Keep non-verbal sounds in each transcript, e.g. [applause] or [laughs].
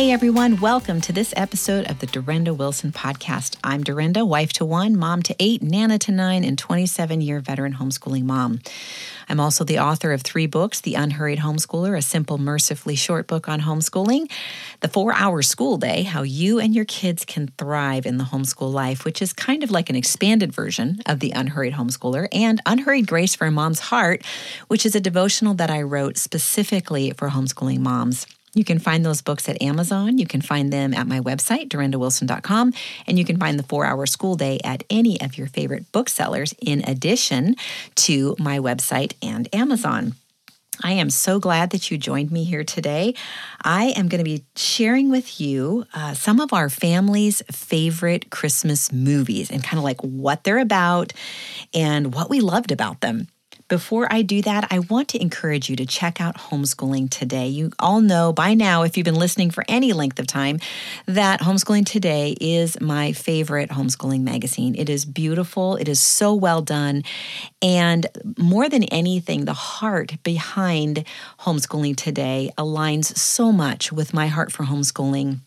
Hey everyone, welcome to this episode of the Durenda Wilson podcast. I'm Durenda, wife to one, mom to eight, nana to nine, and 27 year veteran homeschooling mom. I'm also the author of three books The Unhurried Homeschooler, a simple, mercifully short book on homeschooling, The Four Hour School Day, How You and Your Kids Can Thrive in the Homeschool Life, which is kind of like an expanded version of The Unhurried Homeschooler, and Unhurried Grace for a Mom's Heart, which is a devotional that I wrote specifically for homeschooling moms. You can find those books at Amazon. You can find them at my website, durendawilson.com, and you can find the four hour school day at any of your favorite booksellers, in addition to my website and Amazon. I am so glad that you joined me here today. I am going to be sharing with you uh, some of our family's favorite Christmas movies and kind of like what they're about and what we loved about them. Before I do that, I want to encourage you to check out Homeschooling Today. You all know by now, if you've been listening for any length of time, that Homeschooling Today is my favorite homeschooling magazine. It is beautiful, it is so well done. And more than anything, the heart behind Homeschooling Today aligns so much with my heart for homeschooling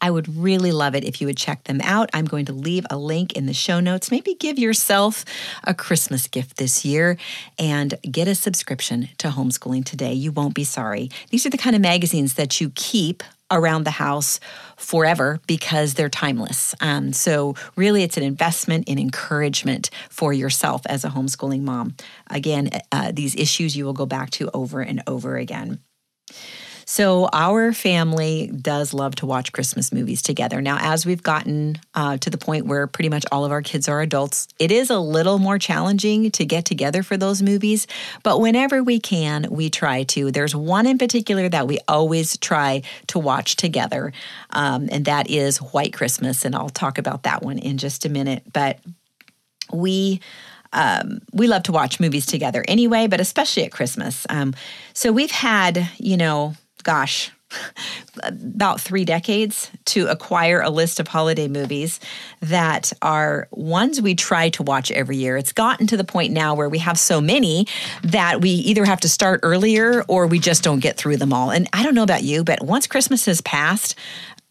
I would really love it if you would check them out. I'm going to leave a link in the show notes. Maybe give yourself a Christmas gift this year and get a subscription to Homeschooling Today. You won't be sorry. These are the kind of magazines that you keep around the house forever because they're timeless. Um, so, really, it's an investment in encouragement for yourself as a homeschooling mom. Again, uh, these issues you will go back to over and over again. So, our family does love to watch Christmas movies together. Now, as we've gotten uh, to the point where pretty much all of our kids are adults, it is a little more challenging to get together for those movies. But whenever we can, we try to. There's one in particular that we always try to watch together, um, and that is White Christmas. And I'll talk about that one in just a minute. But we um, we love to watch movies together anyway, but especially at Christmas. Um, so we've had, you know, gosh, [laughs] about three decades to acquire a list of holiday movies that are ones we try to watch every year. It's gotten to the point now where we have so many that we either have to start earlier or we just don't get through them all. And I don't know about you, but once Christmas has passed,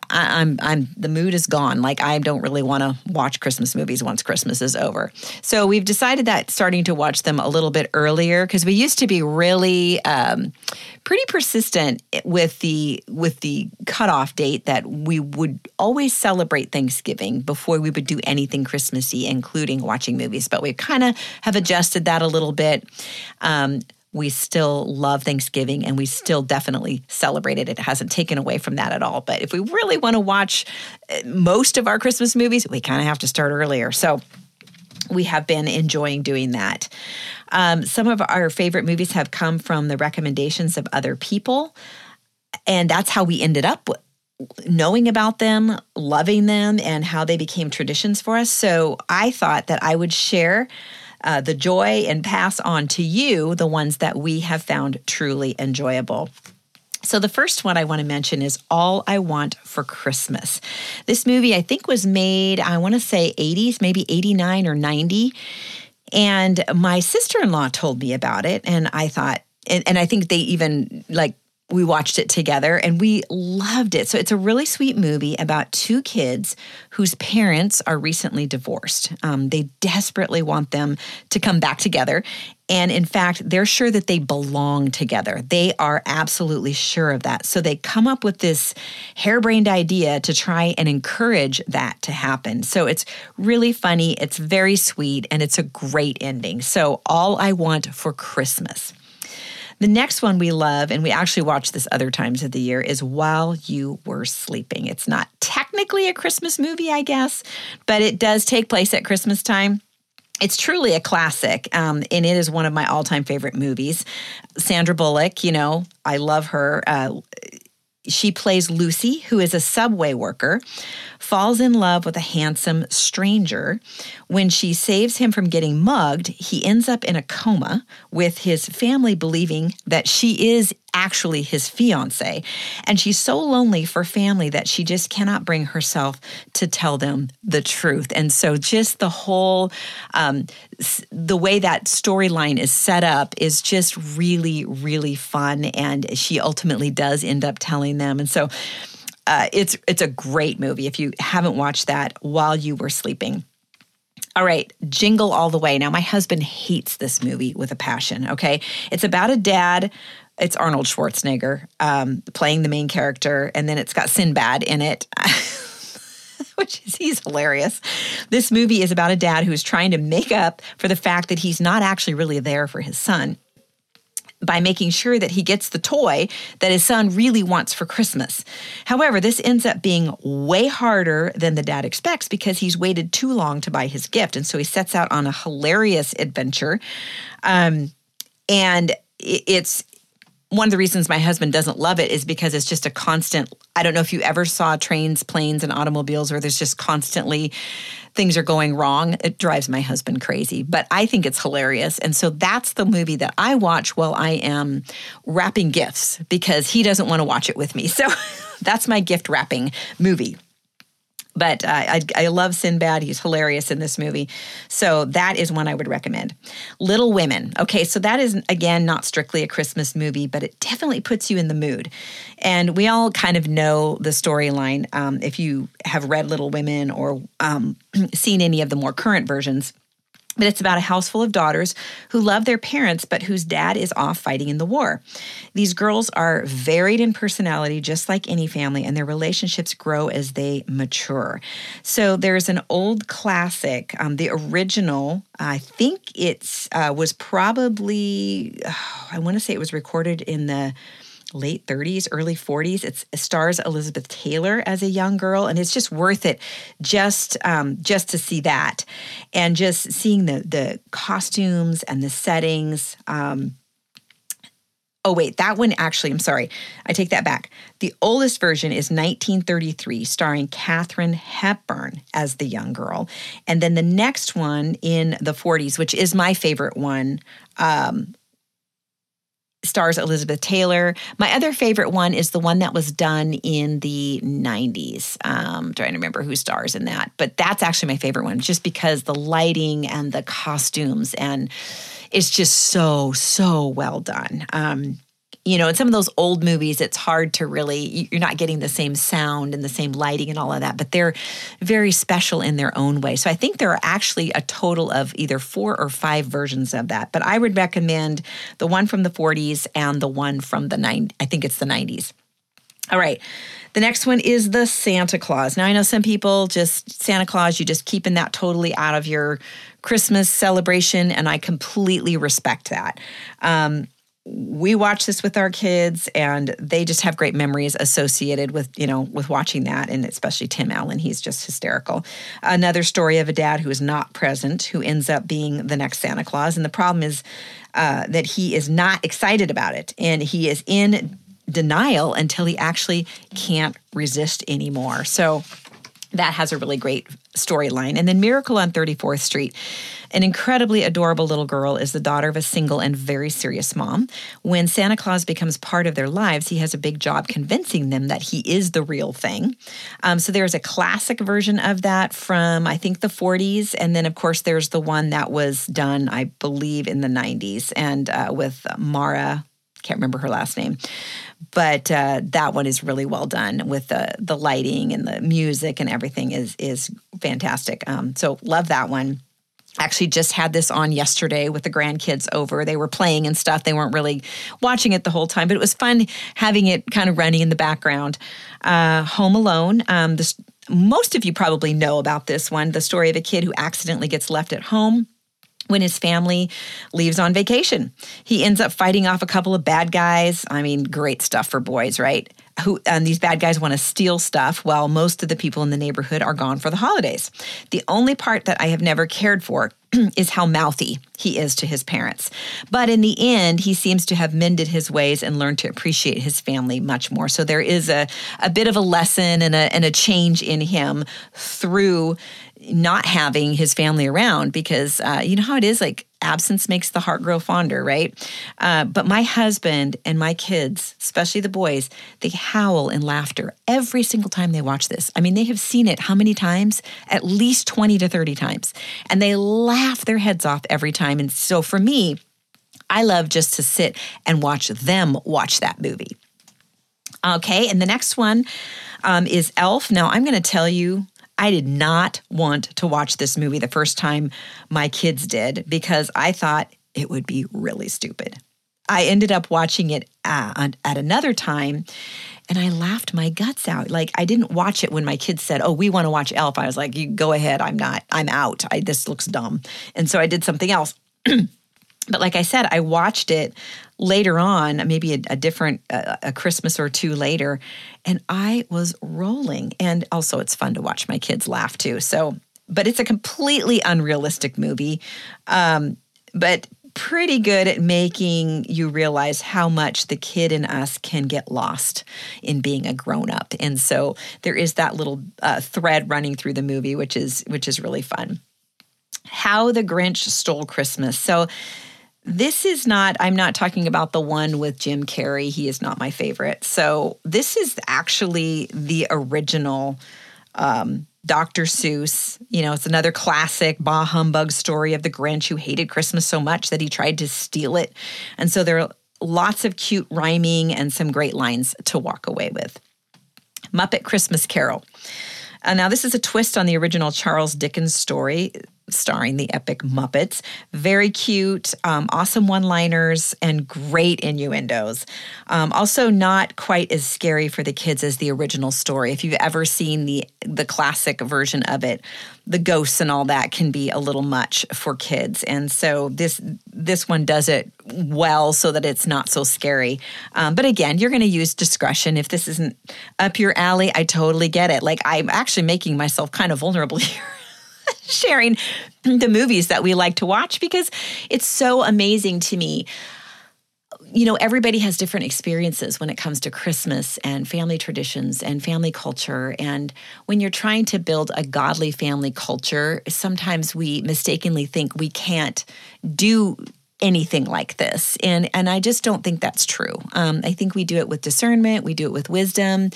I, am I'm the mood is gone. Like I don't really want to watch Christmas movies once Christmas is over. So we've decided that starting to watch them a little bit earlier because we used to be really um, pretty persistent with the with the cutoff date that we would always celebrate Thanksgiving before we would do anything Christmassy, including watching movies. But we kind of have adjusted that a little bit. Um, we still love Thanksgiving and we still definitely celebrate it. It hasn't taken away from that at all. But if we really want to watch uh, most of our Christmas movies, we kind of have to start earlier. So we have been enjoying doing that. Um, some of our favorite movies have come from the recommendations of other people. And that's how we ended up knowing about them, loving them, and how they became traditions for us. So I thought that I would share uh, the joy and pass on to you the ones that we have found truly enjoyable. So, the first one I want to mention is All I Want for Christmas. This movie, I think, was made, I want to say 80s, maybe 89 or 90. And my sister in law told me about it. And I thought, and, and I think they even like we watched it together and we loved it. So it's a really sweet movie about two kids whose parents are recently divorced. Um, they desperately want them to come back together. And in fact, they're sure that they belong together. They are absolutely sure of that. So they come up with this harebrained idea to try and encourage that to happen. So it's really funny, it's very sweet, and it's a great ending. So, All I Want for Christmas. The next one we love, and we actually watch this other times of the year, is While You Were Sleeping. It's not technically a Christmas movie, I guess, but it does take place at Christmas time. It's truly a classic, um, and it is one of my all time favorite movies. Sandra Bullock, you know, I love her. Uh, she plays Lucy, who is a subway worker, falls in love with a handsome stranger. When she saves him from getting mugged, he ends up in a coma with his family believing that she is actually his fiance. And she's so lonely for family that she just cannot bring herself to tell them the truth. And so, just the whole, um, the way that storyline is set up is just really, really fun. And she ultimately does end up telling them. And so, uh, it's it's a great movie if you haven't watched that while you were sleeping. All right, Jingle All the Way. Now, my husband hates this movie with a passion, okay? It's about a dad. It's Arnold Schwarzenegger um, playing the main character, and then it's got Sinbad in it. [laughs] [laughs] which is he's hilarious. This movie is about a dad who is trying to make up for the fact that he's not actually really there for his son by making sure that he gets the toy that his son really wants for Christmas. However, this ends up being way harder than the dad expects because he's waited too long to buy his gift. And so he sets out on a hilarious adventure. Um, and it's one of the reasons my husband doesn't love it is because it's just a constant. I don't know if you ever saw trains, planes, and automobiles where there's just constantly things are going wrong. It drives my husband crazy, but I think it's hilarious. And so that's the movie that I watch while I am wrapping gifts because he doesn't want to watch it with me. [laughs] So that's my gift wrapping movie. But uh, I, I love Sinbad. He's hilarious in this movie. So that is one I would recommend. Little Women. Okay, so that is, again, not strictly a Christmas movie, but it definitely puts you in the mood. And we all kind of know the storyline um, if you have read Little Women or um, [clears throat] seen any of the more current versions. But it's about a house full of daughters who love their parents, but whose dad is off fighting in the war. These girls are varied in personality, just like any family, and their relationships grow as they mature. So there's an old classic, um, the original. I think it's uh, was probably, oh, [sighs] I want to say it was recorded in the late 30s, early 40s. It's, it stars Elizabeth Taylor as a young girl, and it's just worth it just um, just to see that, and just seeing the the costumes and the settings. Um, oh wait, that one actually. I'm sorry, I take that back. The oldest version is 1933, starring Katharine Hepburn as the young girl, and then the next one in the 40s, which is my favorite one. Um, stars Elizabeth Taylor. My other favorite one is the one that was done in the 90s. Um, trying to remember who stars in that, but that's actually my favorite one just because the lighting and the costumes and it's just so, so well done. Um, you know, in some of those old movies, it's hard to really, you're not getting the same sound and the same lighting and all of that, but they're very special in their own way. So I think there are actually a total of either four or five versions of that. But I would recommend the one from the 40s and the one from the 90s, I think it's the 90s. All right. The next one is the Santa Claus. Now, I know some people just, Santa Claus, you just keeping that totally out of your Christmas celebration, and I completely respect that. Um, we watch this with our kids and they just have great memories associated with you know with watching that and especially tim allen he's just hysterical. Another story of a dad who is not present who ends up being the next santa claus and the problem is uh, that he is not excited about it and he is in denial until he actually can't resist anymore. So that has a really great storyline. And then Miracle on 34th Street. An incredibly adorable little girl is the daughter of a single and very serious mom. When Santa Claus becomes part of their lives, he has a big job convincing them that he is the real thing. Um, so there's a classic version of that from, I think, the 40s. And then, of course, there's the one that was done, I believe, in the 90s and uh, with Mara can't remember her last name but uh, that one is really well done with the the lighting and the music and everything is is fantastic. Um, so love that one. Actually, just had this on yesterday with the grandkids over. They were playing and stuff. They weren't really watching it the whole time, but it was fun having it kind of running in the background. Uh, Home Alone. Um, this, most of you probably know about this one the story of a kid who accidentally gets left at home when his family leaves on vacation. He ends up fighting off a couple of bad guys. I mean, great stuff for boys, right? Who and these bad guys want to steal stuff while most of the people in the neighborhood are gone for the holidays. The only part that I have never cared for [clears throat] is how mouthy he is to his parents. But in the end, he seems to have mended his ways and learned to appreciate his family much more. So there is a, a bit of a lesson and a, and a change in him through not having his family around because uh, you know how it is like absence makes the heart grow fonder right? Uh, but my husband and my kids especially the boys they howl in laughter every single time they watch this. I mean they have seen it how many times? At least 20 to 30 times. And they laugh their heads off every time. And so for me i love just to sit and watch them watch that movie. Okay, and the next one um, is Elf. Now, I'm going to tell you, I did not want to watch this movie the first time my kids did because I thought it would be really stupid. I ended up watching it uh, at another time and I laughed my guts out. Like I didn't watch it when my kids said, "Oh, we want to watch Elf." I was like, "You go ahead. I'm not. I'm out. I, this looks dumb." And so I did something else. [clears throat] but like I said, I watched it later on, maybe a, a different uh, a Christmas or two later, and I was rolling. And also, it's fun to watch my kids laugh too. So, but it's a completely unrealistic movie. Um, but pretty good at making you realize how much the kid in us can get lost in being a grown up. And so there is that little uh, thread running through the movie, which is which is really fun. How the Grinch Stole Christmas. So this is not, I'm not talking about the one with Jim Carrey. He is not my favorite. So this is actually the original um, Dr. Seuss. You know, it's another classic bah humbug story of the Grinch who hated Christmas so much that he tried to steal it. And so there are lots of cute rhyming and some great lines to walk away with. Muppet Christmas Carol. Uh, now, this is a twist on the original Charles Dickens story starring the epic Muppets. Very cute, um, awesome one liners, and great innuendos. Um, also, not quite as scary for the kids as the original story. If you've ever seen the, the classic version of it, the ghosts and all that can be a little much for kids. And so this this one does it well so that it's not so scary. Um, but again, you're going to use discretion. If this isn't up your alley, I totally get it. Like I'm actually making myself kind of vulnerable [laughs] here [laughs] sharing the movies that we like to watch because it's so amazing to me. You know, everybody has different experiences when it comes to Christmas and family traditions and family culture. And when you're trying to build a godly family culture, sometimes we mistakenly think we can't do anything like this and and i just don't think that's true um, i think we do it with discernment we do it with wisdom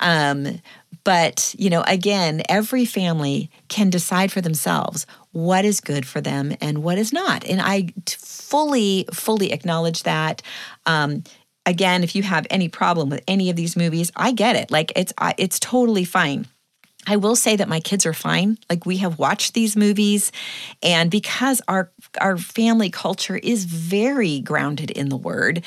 um, but, you know, again, every family can decide for themselves what is good for them and what is not. And I fully, fully acknowledge that. Um, again, if you have any problem with any of these movies, I get it. Like it's it's totally fine. I will say that my kids are fine. Like we have watched these movies and because our our family culture is very grounded in the word,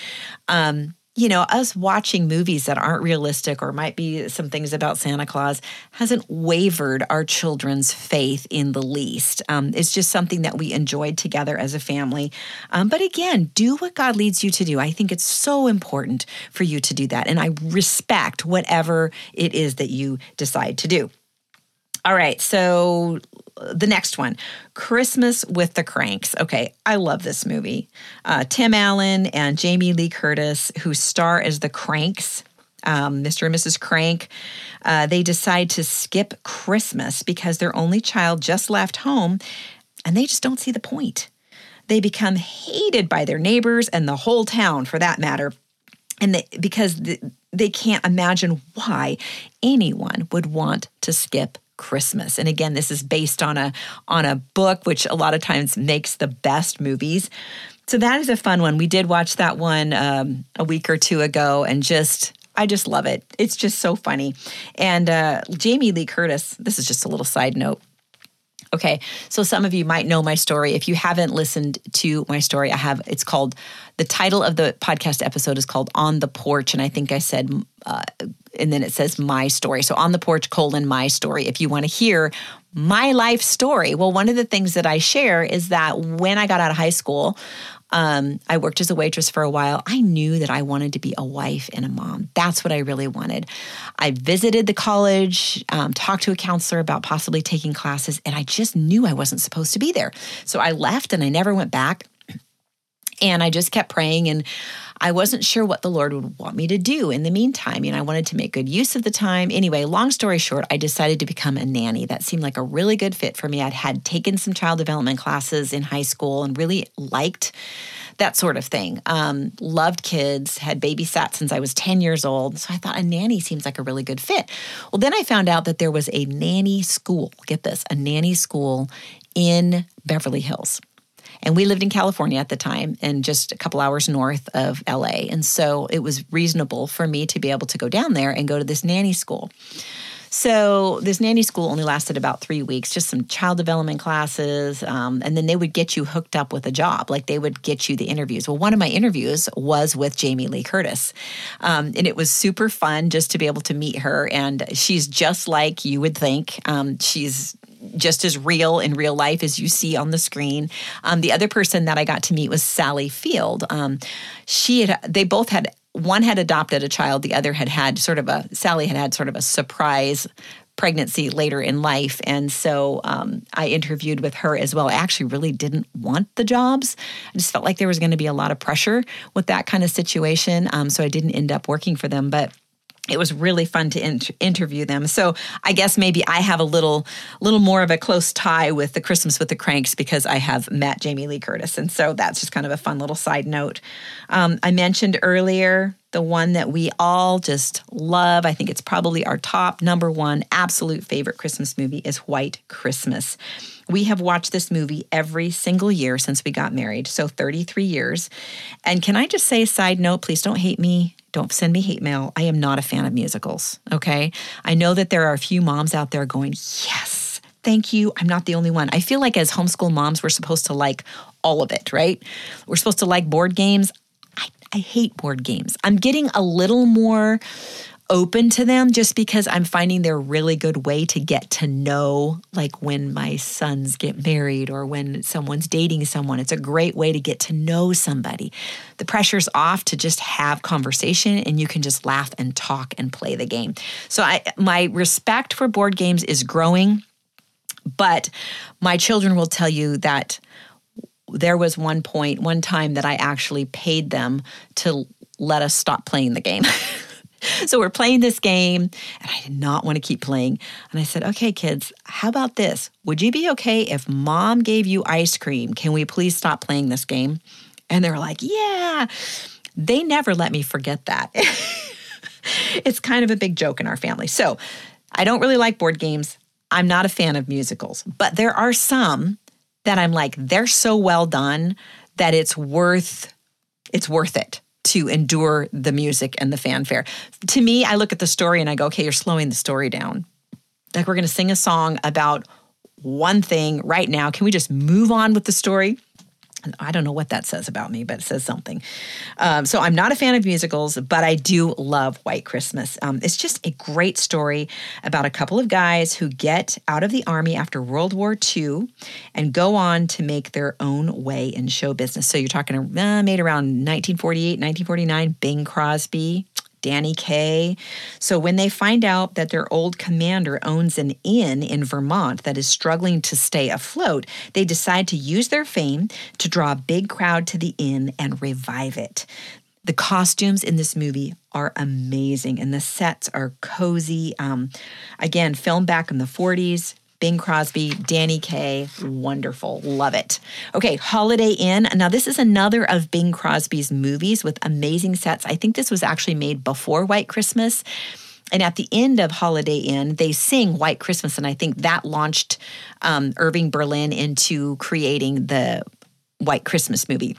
um, you know, us watching movies that aren't realistic or might be some things about Santa Claus hasn't wavered our children's faith in the least. Um, it's just something that we enjoyed together as a family. Um, but again, do what God leads you to do. I think it's so important for you to do that. And I respect whatever it is that you decide to do. All right, so the next one Christmas with the Cranks. Okay, I love this movie. Uh, Tim Allen and Jamie Lee Curtis, who star as the Cranks, um, Mr. and Mrs. Crank, uh, they decide to skip Christmas because their only child just left home and they just don't see the point. They become hated by their neighbors and the whole town for that matter. And they, because the, they can't imagine why anyone would want to skip Christmas. And again, this is based on a on a book which a lot of times makes the best movies. So that is a fun one. We did watch that one um, a week or two ago, and just I just love it. It's just so funny. And uh, Jamie Lee Curtis. This is just a little side note. Okay, so some of you might know my story. If you haven't listened to my story, I have. It's called the title of the podcast episode is called "On the Porch," and I think I said, uh, and then it says "My Story." So "On the Porch" colon "My Story." If you want to hear my life story, well, one of the things that I share is that when I got out of high school, um, I worked as a waitress for a while. I knew that I wanted to be a wife and a mom. That's what I really wanted. I visited the college, um, talked to a counselor about possibly taking classes, and I just knew I wasn't supposed to be there. So I left and I never went back. And I just kept praying and I wasn't sure what the Lord would want me to do in the meantime. You know, I wanted to make good use of the time. Anyway, long story short, I decided to become a nanny. That seemed like a really good fit for me. I'd had taken some child development classes in high school and really liked that sort of thing. Um, loved kids, had babysat since I was 10 years old. So I thought a nanny seems like a really good fit. Well, then I found out that there was a nanny school, get this, a nanny school in Beverly Hills. And we lived in California at the time and just a couple hours north of LA. And so it was reasonable for me to be able to go down there and go to this nanny school. So this nanny school only lasted about three weeks, just some child development classes, um, and then they would get you hooked up with a job. Like they would get you the interviews. Well, one of my interviews was with Jamie Lee Curtis, um, and it was super fun just to be able to meet her. And she's just like you would think. Um, she's just as real in real life as you see on the screen. Um, the other person that I got to meet was Sally Field. Um, she had they both had one had adopted a child, the other had had sort of a, Sally had had sort of a surprise pregnancy later in life. And so um, I interviewed with her as well. I actually really didn't want the jobs. I just felt like there was going to be a lot of pressure with that kind of situation. Um, so I didn't end up working for them. But it was really fun to inter- interview them. So I guess maybe I have a little little more of a close tie with the Christmas with the Cranks because I have met Jamie Lee Curtis, and so that's just kind of a fun little side note. Um, I mentioned earlier the one that we all just love. I think it's probably our top number one absolute favorite Christmas movie is White Christmas. We have watched this movie every single year since we got married, so 33 years. And can I just say, side note, please don't hate me don't send me hate mail. I am not a fan of musicals. Okay. I know that there are a few moms out there going, yes, thank you. I'm not the only one. I feel like as homeschool moms, we're supposed to like all of it, right? We're supposed to like board games. I, I hate board games. I'm getting a little more open to them just because I'm finding they're a really good way to get to know, like when my sons get married or when someone's dating someone. It's a great way to get to know somebody. The pressure's off to just have conversation and you can just laugh and talk and play the game. So I my respect for board games is growing, but my children will tell you that there was one point, one time that I actually paid them to let us stop playing the game. [laughs] [laughs] so we're playing this game, and I did not want to keep playing. And I said, okay, kids, how about this? Would you be okay if mom gave you ice cream? Can we please stop playing this game? And they were like, yeah. They never let me forget that. [laughs] it's kind of a big joke in our family. So I don't really like board games. I'm not a fan of musicals, but there are some that I'm like, they're so well done that it's worth it's worth it to endure the music and the fanfare. To me, I look at the story and I go, okay, you're slowing the story down. Like we're going to sing a song about one thing right now. Can we just move on with the story? I don't know what that says about me, but it says something. Um, so I'm not a fan of musicals, but I do love White Christmas. Um, it's just a great story about a couple of guys who get out of the army after World War II and go on to make their own way in show business. So you're talking uh, made around 1948, 1949. Bing Crosby, Danny Kaye. So when they find out that their old commander owns an inn in Vermont that is struggling to stay afloat, they decide to use their fame to draw a big crowd to the inn and revive it. The costumes in this movie are amazing and the sets are cozy. Um, again, filmed back in the 40s, Bing Crosby, Danny Kaye, wonderful. Love it. Okay, Holiday Inn. Now, this is another of Bing Crosby's movies with amazing sets. I think this was actually made before White Christmas. And at the end of Holiday Inn, they sing White Christmas. And I think that launched um, Irving Berlin into creating the White Christmas movie.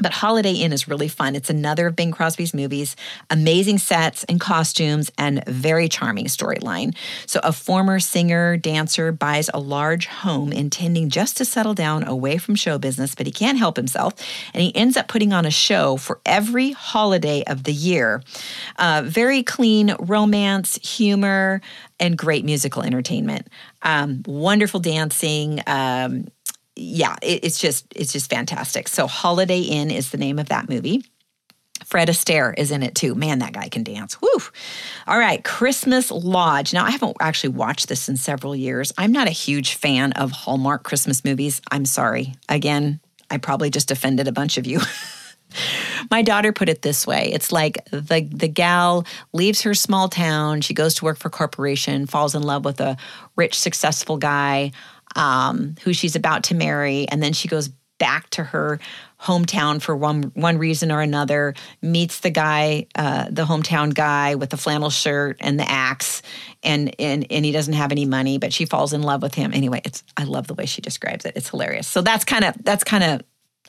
But Holiday Inn is really fun. It's another of Bing Crosby's movies, amazing sets and costumes, and very charming storyline. So, a former singer dancer buys a large home intending just to settle down away from show business, but he can't help himself. And he ends up putting on a show for every holiday of the year. Uh, very clean romance, humor, and great musical entertainment. Um, wonderful dancing. Um, yeah, it, it's just it's just fantastic. So Holiday Inn is the name of that movie. Fred Astaire is in it too. Man, that guy can dance. Woo! All right, Christmas Lodge. Now, I haven't actually watched this in several years. I'm not a huge fan of Hallmark Christmas movies. I'm sorry. Again, I probably just offended a bunch of you. [laughs] My daughter put it this way. It's like the the gal leaves her small town, she goes to work for a corporation, falls in love with a rich successful guy um, who she's about to marry, and then she goes back to her hometown for one one reason or another meets the guy uh, the hometown guy with the flannel shirt and the axe and and and he doesn't have any money but she falls in love with him. Anyway it's i love the way she describes it. It's hilarious. So that's kind of that's kind of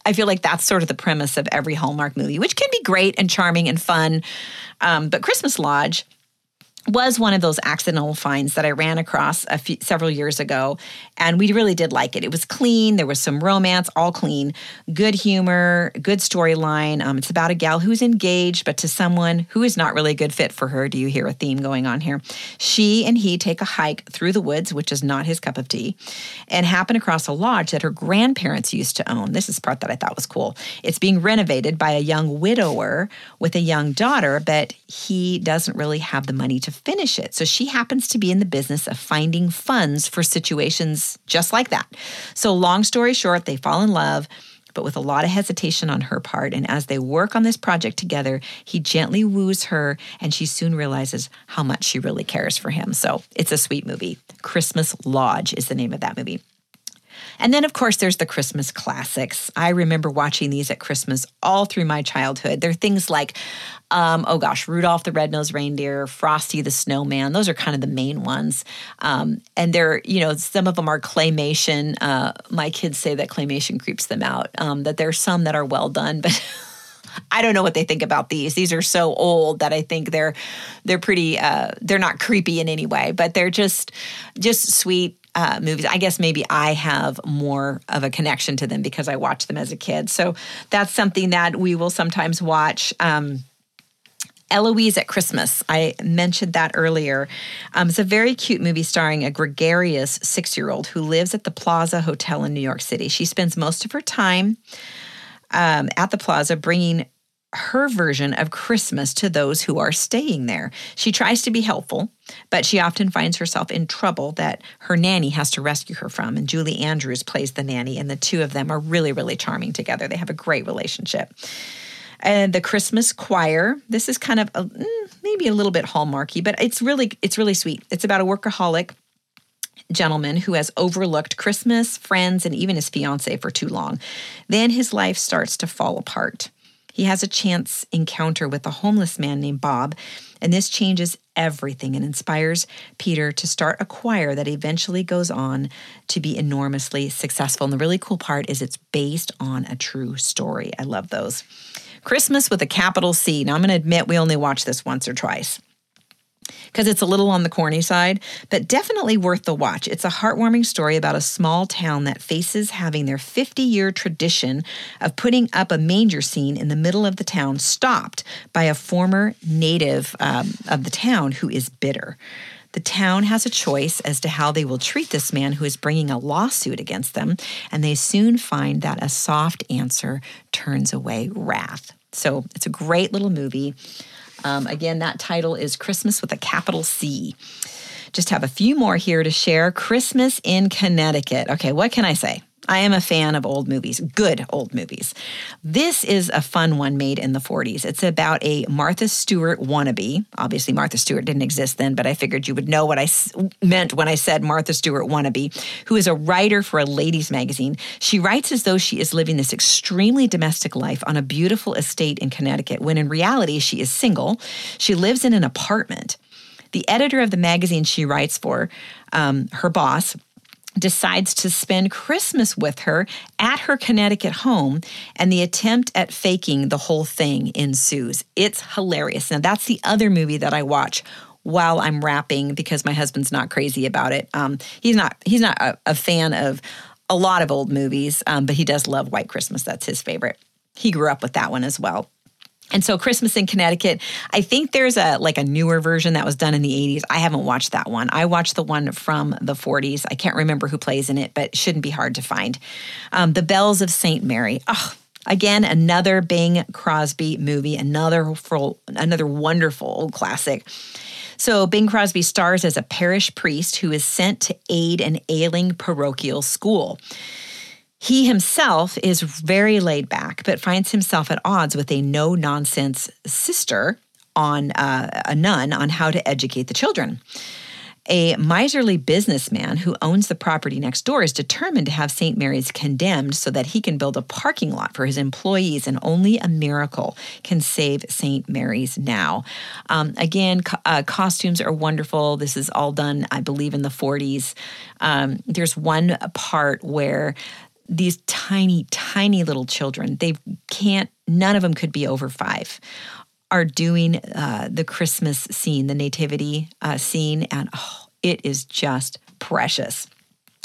I feel like that's sort of the premise of every Hallmark movie, which can be great and charming and fun. Um, but Christmas Lodge was one of those accidental finds that I ran across a few, several years ago, and we really did like it. It was clean. There was some romance, all clean, good humor, good storyline. Um, it's about a gal who's engaged, but to someone who is not really a good fit for her. Do you hear a theme going on here? She and he take a hike through the woods, which is not his cup of tea, and happen across a lodge that her grandparents used to own. This is part that I thought was cool. It's being renovated by a young widower with a young daughter, but he doesn't really have the money to finish it. So she happens to be in the business of finding funds for situations just like that. So, long story short, they fall in love but with a lot of hesitation on her part. And as they work on this project together, he gently woos her, and she soon realizes how much she really cares for him. So it's a sweet movie. Christmas Lodge is the name of that movie. And then, of course, there's the Christmas classics. I remember watching these at Christmas all through my childhood. They're things like, um, oh gosh, Rudolph the Red-Nosed Reindeer, Frosty the Snowman. Those are kind of the main ones. Um, and they're, you know, some of them are claymation. Uh, my kids say that claymation creeps them out, um, that are some that are well done, but. [laughs] I don't know what they think about these. These are so old that I think they're they're pretty uh, they're not creepy in any way, but they're just just sweet uh, movies. I guess maybe I have more of a connection to them because I watched them as a kid. So that's something that we will sometimes watch. Um, Eloise at Christmas. I mentioned that earlier. Um, it's a very cute movie starring a gregarious six year old who lives at the Plaza Hotel in New York City. She spends most of her time um, at the Plaza bringing her version of Christmas to those who are staying there. She tries to be helpful, but she often finds herself in trouble that her nanny has to rescue her from. And Julie Andrews plays the nanny, and the two of them are really, really charming together. They have a great relationship. And the Christmas choir. This is kind of a, mm, maybe a little bit hallmarky, but it's really it's really sweet. It's about a workaholic gentleman who has overlooked Christmas, friends, and even his fiance for too long. Then his life starts to fall apart. He has a chance encounter with a homeless man named Bob, and this changes everything and inspires Peter to start a choir that eventually goes on to be enormously successful. And the really cool part is it's based on a true story. I love those. Christmas with a capital C. Now, I'm going to admit we only watched this once or twice because it's a little on the corny side, but definitely worth the watch. It's a heartwarming story about a small town that faces having their 50 year tradition of putting up a manger scene in the middle of the town stopped by a former native um, of the town who is bitter. The town has a choice as to how they will treat this man who is bringing a lawsuit against them, and they soon find that a soft answer turns away wrath. So it's a great little movie. Um, again, that title is Christmas with a capital C. Just have a few more here to share. Christmas in Connecticut. Okay, what can I say? I am a fan of old movies, good old movies. This is a fun one made in the 40s. It's about a Martha Stewart wannabe. Obviously, Martha Stewart didn't exist then, but I figured you would know what I meant when I said Martha Stewart wannabe, who is a writer for a ladies' magazine. She writes as though she is living this extremely domestic life on a beautiful estate in Connecticut, when in reality, she is single. She lives in an apartment. The editor of the magazine she writes for, um, her boss, decides to spend Christmas with her at her Connecticut home, and the attempt at faking the whole thing ensues. It's hilarious. Now, that's the other movie that I watch while I'm wrapping because my husband's not crazy about it. Um, he's not he's not a, a, fan of a lot of old movies, um, but he does love White Christmas. That's his favorite. He grew up with that one as well. And so Christmas in Connecticut, I think there's a like a newer version that was done in the 80s. I haven't watched that one. I watched the one from the 40s. I can't remember who plays in it, but shouldn't be hard to find. Um, the Bells of St. Mary. Oh, again, another Bing Crosby movie, another full, another wonderful old classic. So Bing Crosby stars as a parish priest who is sent to aid an ailing parochial school. He himself is very laid back, but finds himself at odds with a no nonsense sister on uh, a nun on how to educate the children. A miserly businessman who owns the property next door is determined to have St. Mary's condemned so that he can build a parking lot for his employees, and only a miracle can save St. Mary's now. Um, again, co- uh, costumes are wonderful. This is all done, I believe, in the 40s. Um, there's one part where these tiny, tiny little children, they can't, none of them could be over five, are doing uh, the Christmas scene, the nativity uh, scene, and oh, it is just precious.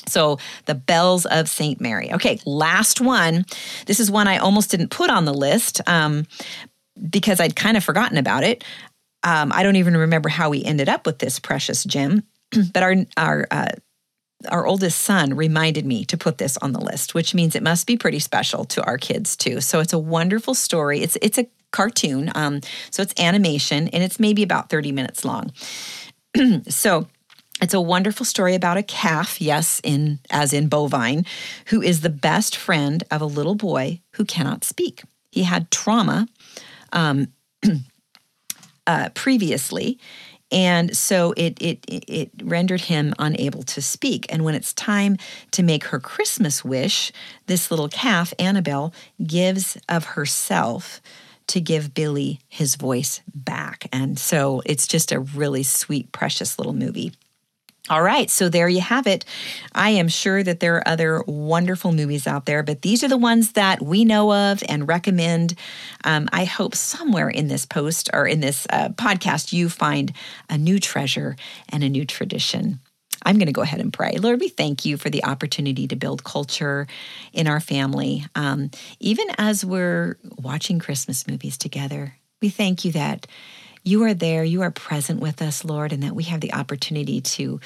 So, the bells of St. Mary. Okay, last one. This is one I almost didn't put on the list um, because I'd kind of forgotten about it. Um, I don't even remember how we ended up with this precious gem, [clears throat] but our our uh, our oldest son reminded me to put this on the list, which means it must be pretty special to our kids too. So it's a wonderful story. It's it's a cartoon, um, so it's animation, and it's maybe about thirty minutes long. [clears throat] so it's a wonderful story about a calf, yes, in as in bovine, who is the best friend of a little boy who cannot speak. He had trauma um, [clears throat] uh, previously, and so it, it it rendered him unable to speak. And when it's time to make her Christmas wish, this little calf, Annabelle, gives of herself to give Billy his voice back. And so it's just a really sweet, precious little movie. All right, so there you have it. I am sure that there are other wonderful movies out there, but these are the ones that we know of and recommend. Um, I hope somewhere in this post or in this uh, podcast you find a new treasure and a new tradition. I'm going to go ahead and pray. Lord, we thank you for the opportunity to build culture in our family. Um, even as we're watching Christmas movies together, we thank you that you are there, you are present with us, Lord, and that we have the opportunity to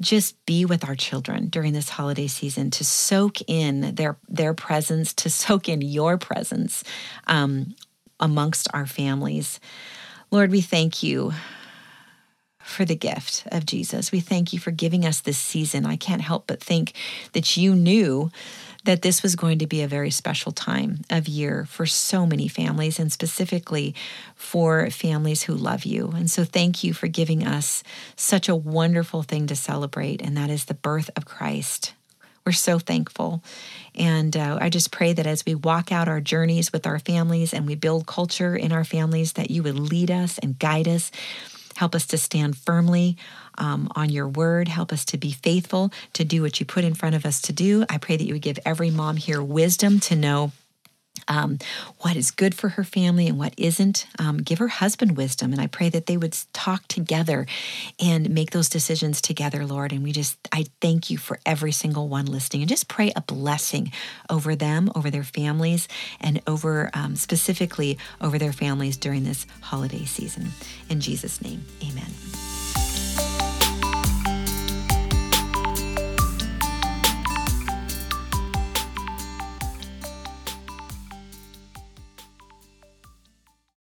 just be with our children during this holiday season to soak in their their presence to soak in your presence um, amongst our families. Lord we thank you for the gift of jesus. We thank you for giving us this season. I can't help but think that you knew that this was going to be a very special time of year for so many families and specifically for families who love you. And so thank you for giving us such a wonderful thing to celebrate, and that is the birth of Christ. We're so thankful. And uh, I just pray that as we walk out our journeys with our families and we build culture in our families, that you would lead us and guide us Help us to stand firmly um, on your word. Help us to be faithful to do what you put in front of us to do. I pray that you would give every mom here wisdom to know um, what is good for her family and what isn't. Um, give her husband wisdom. And I pray that they would talk together and make those decisions together, Lord. And we just, I thank you for every single one listening and just pray a blessing over them, over their families, and over um, specifically over their families during this holiday season. In Jesus' name, amen.